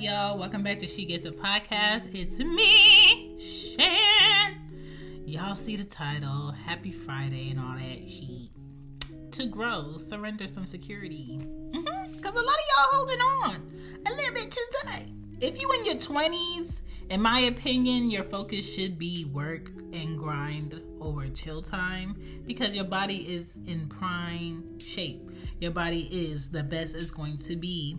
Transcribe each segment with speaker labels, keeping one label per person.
Speaker 1: y'all? Welcome back to She Gets It Podcast. It's me, Shan. Y'all see the title, Happy Friday, and all that shit. To grow, surrender some security. Because mm-hmm. a lot of y'all holding on a little bit too tight. If you in your 20s, in my opinion, your focus should be work and grind over chill time because your body is in prime shape. Your body is the best it's going to be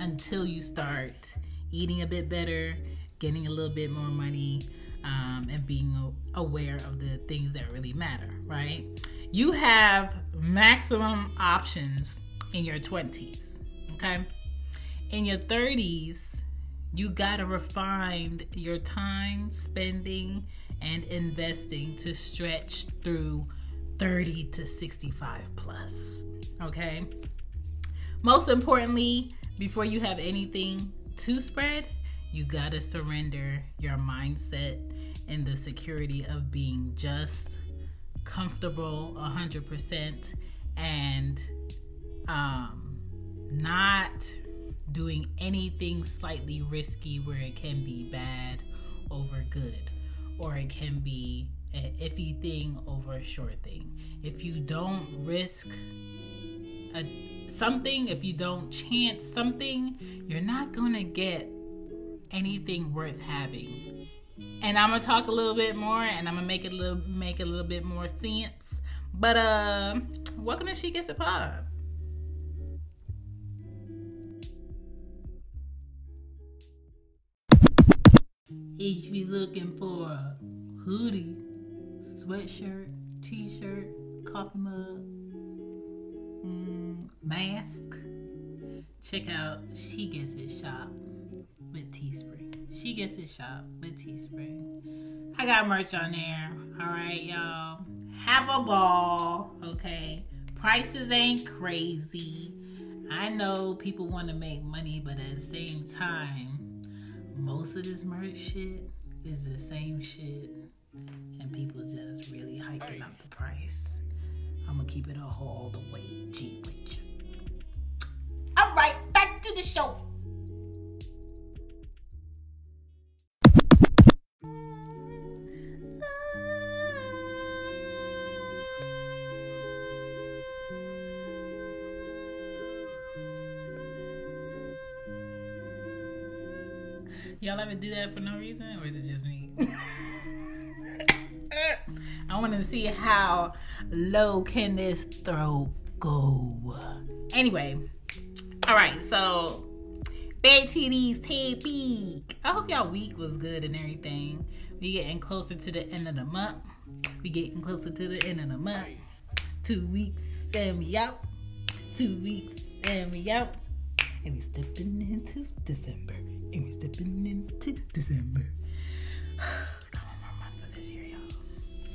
Speaker 1: until you start eating a bit better, getting a little bit more money, um, and being aware of the things that really matter, right? You have maximum options in your 20s, okay? In your 30s, you gotta refine your time spending and investing to stretch through 30 to 65 plus, okay? Most importantly, before you have anything to spread, you gotta surrender your mindset and the security of being just comfortable 100% and um, not doing anything slightly risky where it can be bad over good or it can be an iffy thing over a sure thing. If you don't risk a something, if you don't chance something, you're not going to get anything worth having. And I'm gonna talk a little bit more, and I'm gonna make it a little make it a little bit more sense. But uh, welcome to She Gets It Pod. If you're looking for a hoodie, sweatshirt, t-shirt, coffee mug, mm, mask, check out She Gets It Shop with Teespring. She Gets It Shop with Teespring. I got merch on there. All right, y'all. Have a ball, okay? Prices ain't crazy. I know people want to make money, but at the same time, most of this merch shit is the same shit, and people just really hiking up the price. I'm gonna keep it a whole the way G with you. All right, back to the show. Y'all ever do that for no reason, or is it just me? I want to see how low can this throw go. Anyway, all right, so Bad TD's Ted Big. I hope y'all week was good and everything. We getting closer to the end of the month. We getting closer to the end of the month. Two weeks and we out. Two weeks and we out. And we stepping into December. And we stepping into December.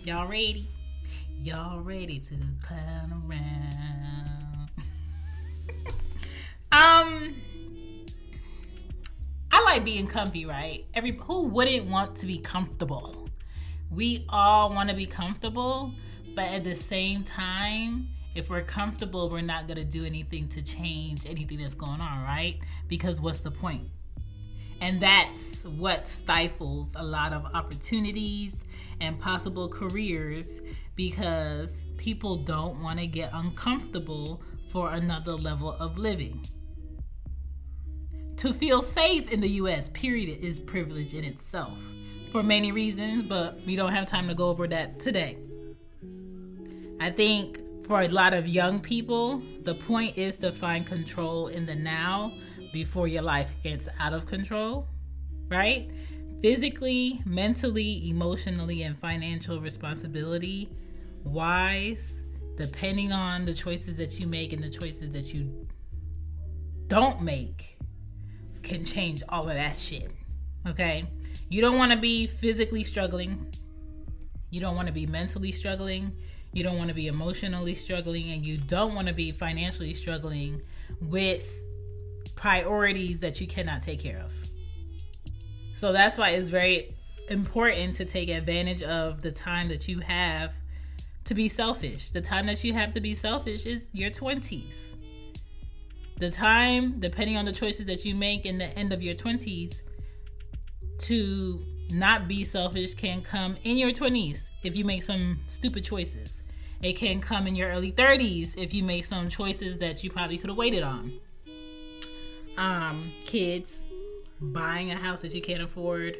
Speaker 1: Y'all ready? Y'all ready to clown around? um, I like being comfy, right? Every who wouldn't want to be comfortable? We all want to be comfortable, but at the same time, if we're comfortable, we're not to do anything to change anything that's going on, right? Because what's the point? And that's what stifles a lot of opportunities and possible careers because people don't want to get uncomfortable for another level of living. To feel safe in the US, period, is privilege in itself for many reasons, but we don't have time to go over that today. I think for a lot of young people, the point is to find control in the now before your life gets out of control, right? Physically, mentally, emotionally, and financial responsibility wise, depending on the choices that you make and the choices that you don't make, can change all of that shit. Okay? You don't want to be physically struggling. You don't want to be mentally struggling. You don't want to be emotionally struggling. And you don't want to be financially struggling with priorities that you cannot take care of. So that's why it's very important to take advantage of the time that you have to be selfish. The time that you have to be selfish is your 20s. the time, depending on the choices that you make in the end of your 20s, to not be selfish can come in your 20s if you make some stupid choices. It can come in your early 30s if you make some choices that you probably could have waited on. Um, kids, buying a house that you can't afford,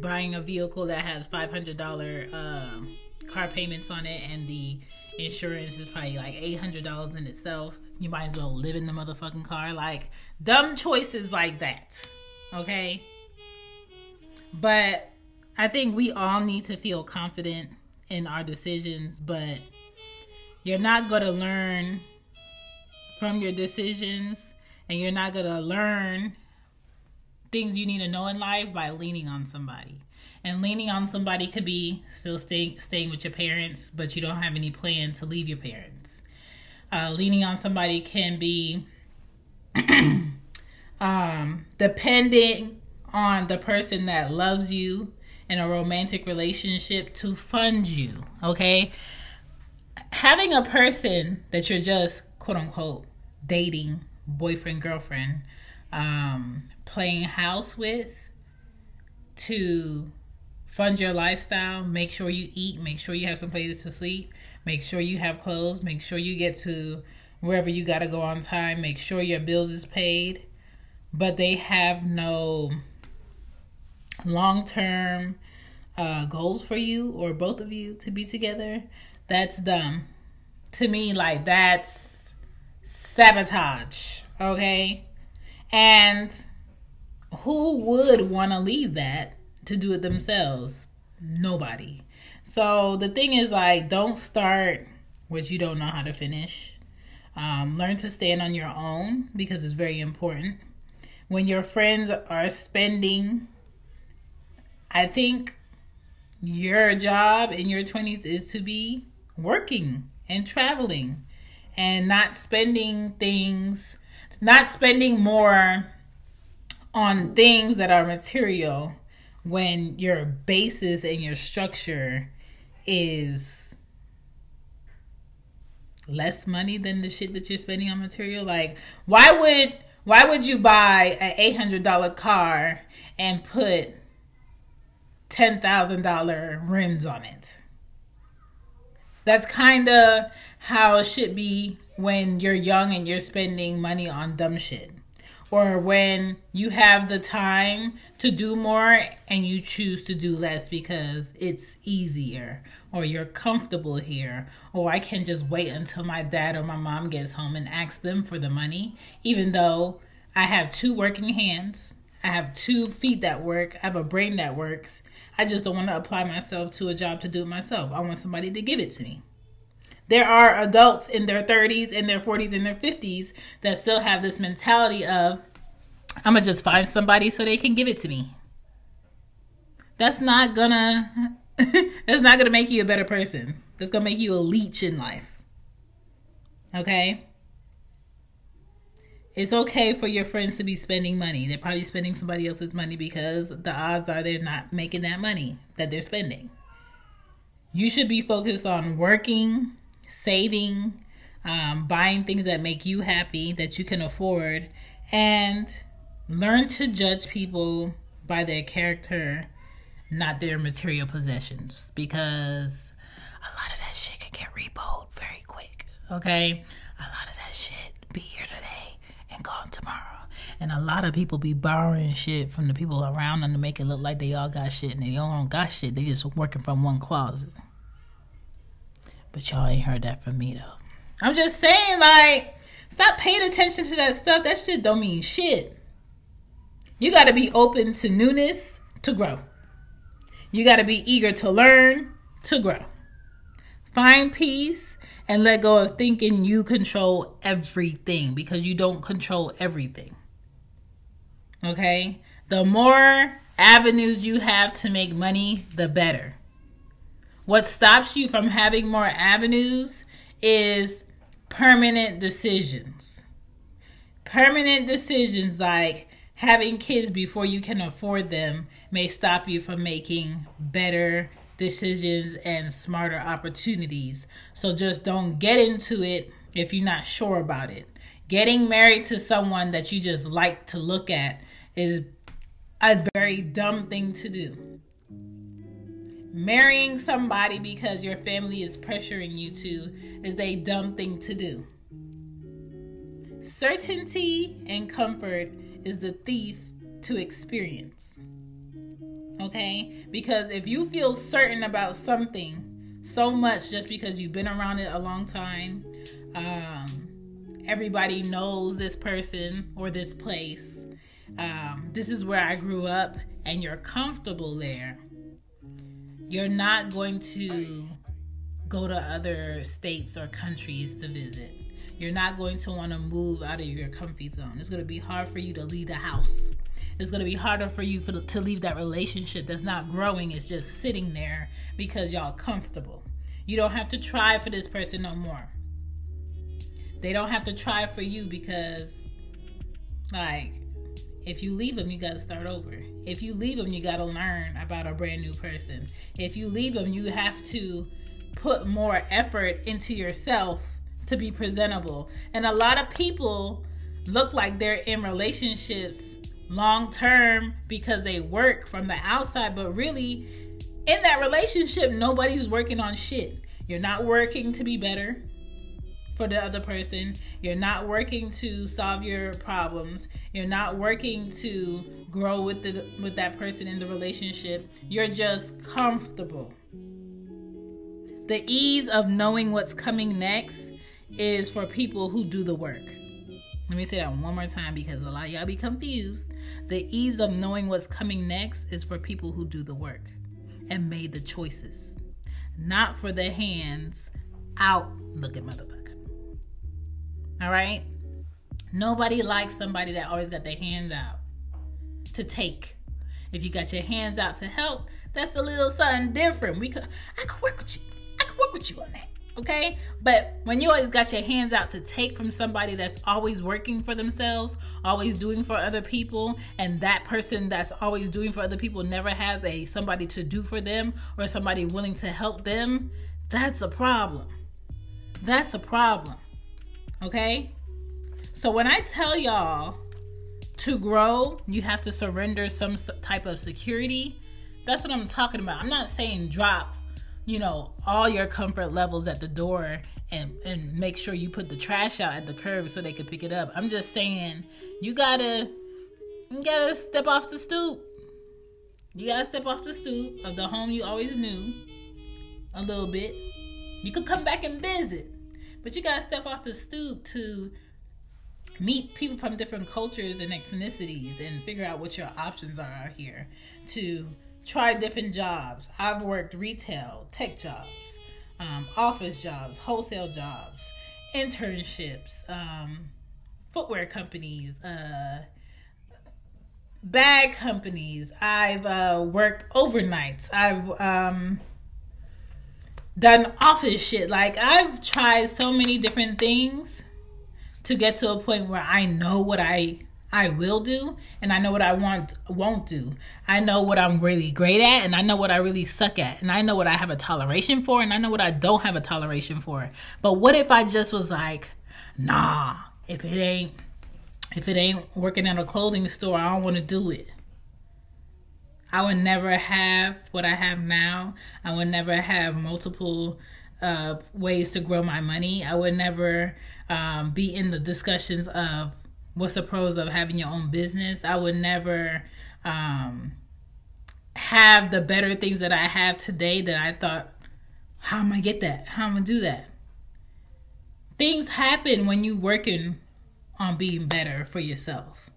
Speaker 1: buying a vehicle that has $500 uh, car payments on it, and the insurance is probably like $800 in itself. You might as well live in the motherfucking car. Like, dumb choices like that. Okay? But I think we all need to feel confident in our decisions, but you're not going to learn from your decisions and you're not going to learn things you need to know in life by leaning on somebody. And leaning on somebody could be still staying staying with your parents, but you don't have any plan to leave your parents. Uh, leaning on somebody can be um, depending on the person that loves you in a romantic relationship to fund you. Okay, having a person that you're just quote unquote dating, boyfriend, girlfriend, um, playing house with to fund your lifestyle. Make sure you eat, make sure you have some places to sleep, make sure you have clothes, make sure you get to wherever you got to go on time, make sure your bills is paid. But they have no long term uh, goals for you or both of you to be together. That's dumb. To me, like, that's sabotage. Okay? And who would want to leave that to do it themselves? Nobody. So the thing is, like, don't start what you don't know how to finish. Um, learn to stand on your own because it's very important. When your friends are spending, I think your job in your 20s is to be working and traveling and not spending things, not spending more on things that are material when your basis and your structure is less money than the shit that you're spending on material? Like why would why would you buy an $800 car and put $10,000 rims on it? That's kind of how it should be when you're young and you're spending money on dumb shit. Or when you have the time to do more and you choose to do less because it's easier or you're comfortable here. Or I can just wait until my dad or my mom gets home and ask them for the money even though I have two working hands. I have two feet that work. I have a brain that works. I just don't want to apply myself to a job to do it myself. I want somebody to give it to me there are adults in their 30s, in their 40s, in their 50s that still have this mentality of, I'm going to just find somebody so they can give it to me. That's not gonna, that's not gonna make you a better person. That's gonna make you a leech in life. Okay? It's okay for your friends to be spending money. They're probably spending somebody else's money because the odds are they're not making that money that they're spending. You should be focused on working, saving, um, buying things that make you happy that you can afford, and learn to judge people by their character, not their material possessions, because a lot of that shit can get repoed very quick. Okay, a lot of that shit be here today and gone tomorrow. And a lot of people be borrowing shit from the people around them to make it look like they all got shit and they all don't got shit. They just working from one closet. But y'all ain't heard that from me though. I'm just saying, like, stop paying attention to that stuff. That shit don't mean shit. You got to be open to newness to grow. You got to be eager to learn to grow. Find peace and let go of thinking you control everything because you don't control everything. Okay? The more avenues you have to make money, the better. What stops you from having more avenues is permanent decisions. Permanent decisions like having kids before you can afford them may stop you from making better decisions and smarter opportunities. So just don't get into it if you're not sure about it. Getting married to someone that you just like to look at is a very dumb thing to do. Marrying somebody because your family is pressuring you to is a dumb thing to do. Certainty and comfort is the thief to experience. Okay? Because if you feel certain about something so much just because you've been around it a long time, um, everybody knows this person or this place, um, this is where I grew up, and you're comfortable there, you're not going to go to other states or countries to visit. You're not going to want to move out of your comfy zone. It's going to be hard for you to leave the house. It's going to be harder for you for the, to leave that relationship that's not growing. It's just sitting there because y'all comfortable. You don't have to try for this person no more. They don't have to try for you because, like, if you leave them, you got to start over. If you leave them, you got to learn about a brand new person. If you leave them, you have to put more effort into yourself to be presentable. And a lot of people look like they're in relationships long term because they work from the outside, but really, in that relationship, nobody's working on shit. You're not working to be better for the other person. You're not working to solve your problems. You're not working to grow with the with that person in the relationship. You're just comfortable. The ease of knowing what's coming next is for people who do the work. Let me say that one more time because a lot y'all be confused. The ease of knowing what's coming next is for people who do the work and made the choices, not for the hands out looking motherfucker. All right? Nobody likes somebody that always got their hands out to take. If you got your hands out to help, that's a little something different. We could I could work with you. I could work with you on that. Okay? But when you always got your hands out to take from somebody that's always working for themselves, always doing for other people, and that person that's always doing for other people never has a somebody to do for them or somebody willing to help them, that's a problem. That's a problem. Okay? So when I tell y'all to grow, you have to surrender some type of security. That's what I'm talking about. I'm not saying drop, you know, all your comfort levels at the door and and make sure you put the trash out at the curb so they could pick it up. I'm just saying you gotta you gotta step off the stoop. You gotta step off the stoop of the home you always knew a little bit. You could come back and visit. But you gotta step off the stoop to meet people from different cultures and ethnicities and figure out what your options are out here to try different jobs. I've worked retail, tech jobs, um, office jobs, wholesale jobs, internships, um, footwear companies, uh, bag companies. I've uh, worked overnights. I've um, done office shit. Like I've tried so many different things to get to a point where I know what I I will do and I know what I want won't do. I know what I'm really great at and I know what I really suck at and I know what I have a toleration for and I know what I don't have a toleration for. But what if I just was like, "Nah, if it ain't if it ain't working at a clothing store, I don't want to do it." I would never have what I have now. I would never have multiple uh, ways to grow my money. I would never um, be in the discussions of what's the pros of having your own business. I would never um, have the better things that I have today that I thought, how am I get that? How am I gonna do that? Things happen when you working on being better for yourself.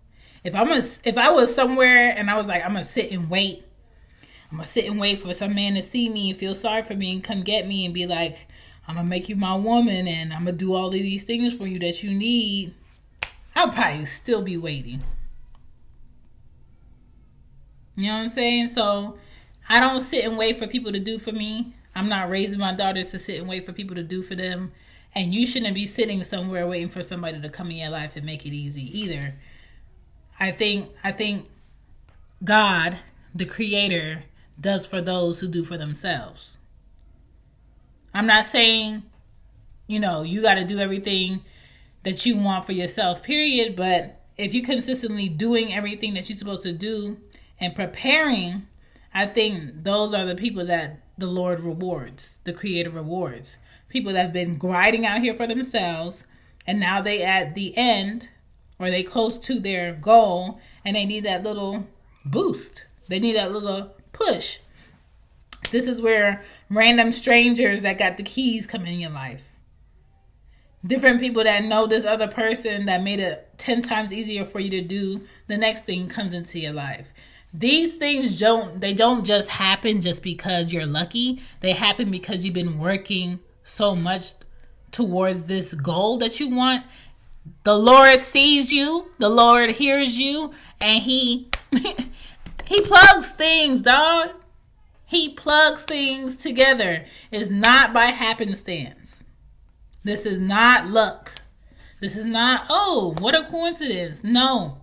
Speaker 1: If I'm a, if I was somewhere and I was like, I'm gonna sit and wait, I'm gonna sit and wait for some man to see me and feel sorry for me and come get me and be like, I'm gonna make you my woman and I'm gonna do all of these things for you that you need. I'll probably still be waiting. You know what I'm saying? So I don't sit and wait for people to do for me. I'm not raising my daughters to sit and wait for people to do for them. And you shouldn't be sitting somewhere waiting for somebody to come in your life and make it easy either. I think I think God, the creator, does for those who do for themselves. I'm not saying, you know, you got to do everything that you want for yourself, period. But if you're consistently doing everything that you're supposed to do and preparing, I think those are the people that the Lord rewards, the Creator rewards. People that have been grinding out here for themselves, and now they at the end or they close to their goal and they need that little boost. They need that little push. This is where random strangers that got the keys come in your life. Different people that know this other person that made it 10 times easier for you to do the next thing comes into your life. These things don't they don't just happen just because you're lucky. They happen because you've been working so much towards this goal that you want. The Lord sees you, the Lord hears you, and he he plugs things, dog. He plugs things together. It's not by happenstance. This is not luck. This is not, oh, what a coincidence. No.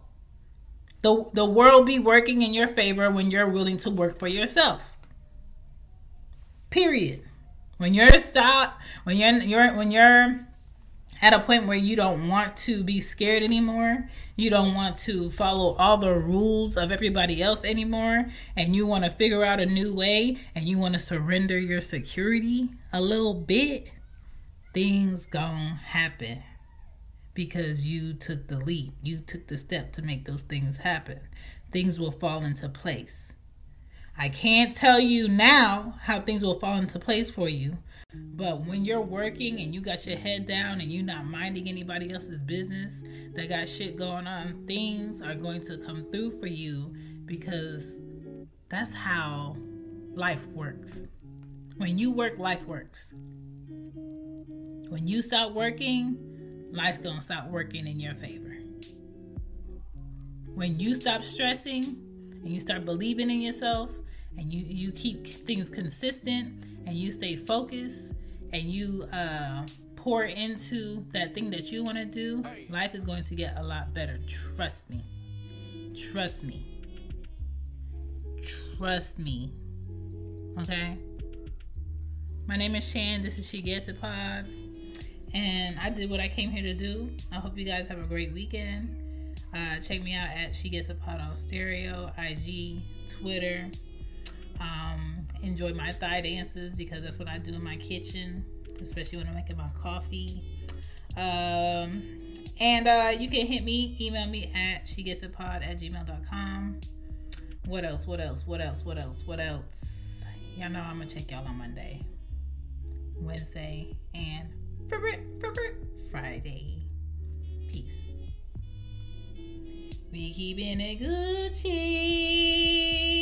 Speaker 1: The, the world be working in your favor when you're willing to work for yourself. Period. When you're stop, when you're you're when you're at a point where you don't want to be scared anymore, you don't want to follow all the rules of everybody else anymore, and you want to figure out a new way and you want to surrender your security a little bit, things gonna happen because you took the leap. You took the step to make those things happen. Things will fall into place. I can't tell you now how things will fall into place for you, but when you're working and you got your head down and you're not minding anybody else's business that got shit going on, things are going to come through for you because that's how life works. When you work, life works. When you stop working, life's gonna stop working in your favor. When you stop stressing and you start believing in yourself and you, you keep things consistent and you stay focused and you uh, pour into that thing that you want to do, life is going to get a lot better. Trust me. Trust me. Trust me. Okay? My name is Shan. This is She Gets It Pod. And I did what I came here to do. I hope you guys have a great weekend. Uh, check me out at She Gets It Pod on Stereo, IG, Twitter. Um, enjoy my thigh dances because that's what I do in my kitchen, especially when I'm making my coffee. Um, and uh, you can hit me, email me at she gets it pod at gmail.com. What else? What else? What else? What else? What else? Y'all know I'm gonna check y'all on Monday, Wednesday, and Friday. Peace. We keeping it Gucci.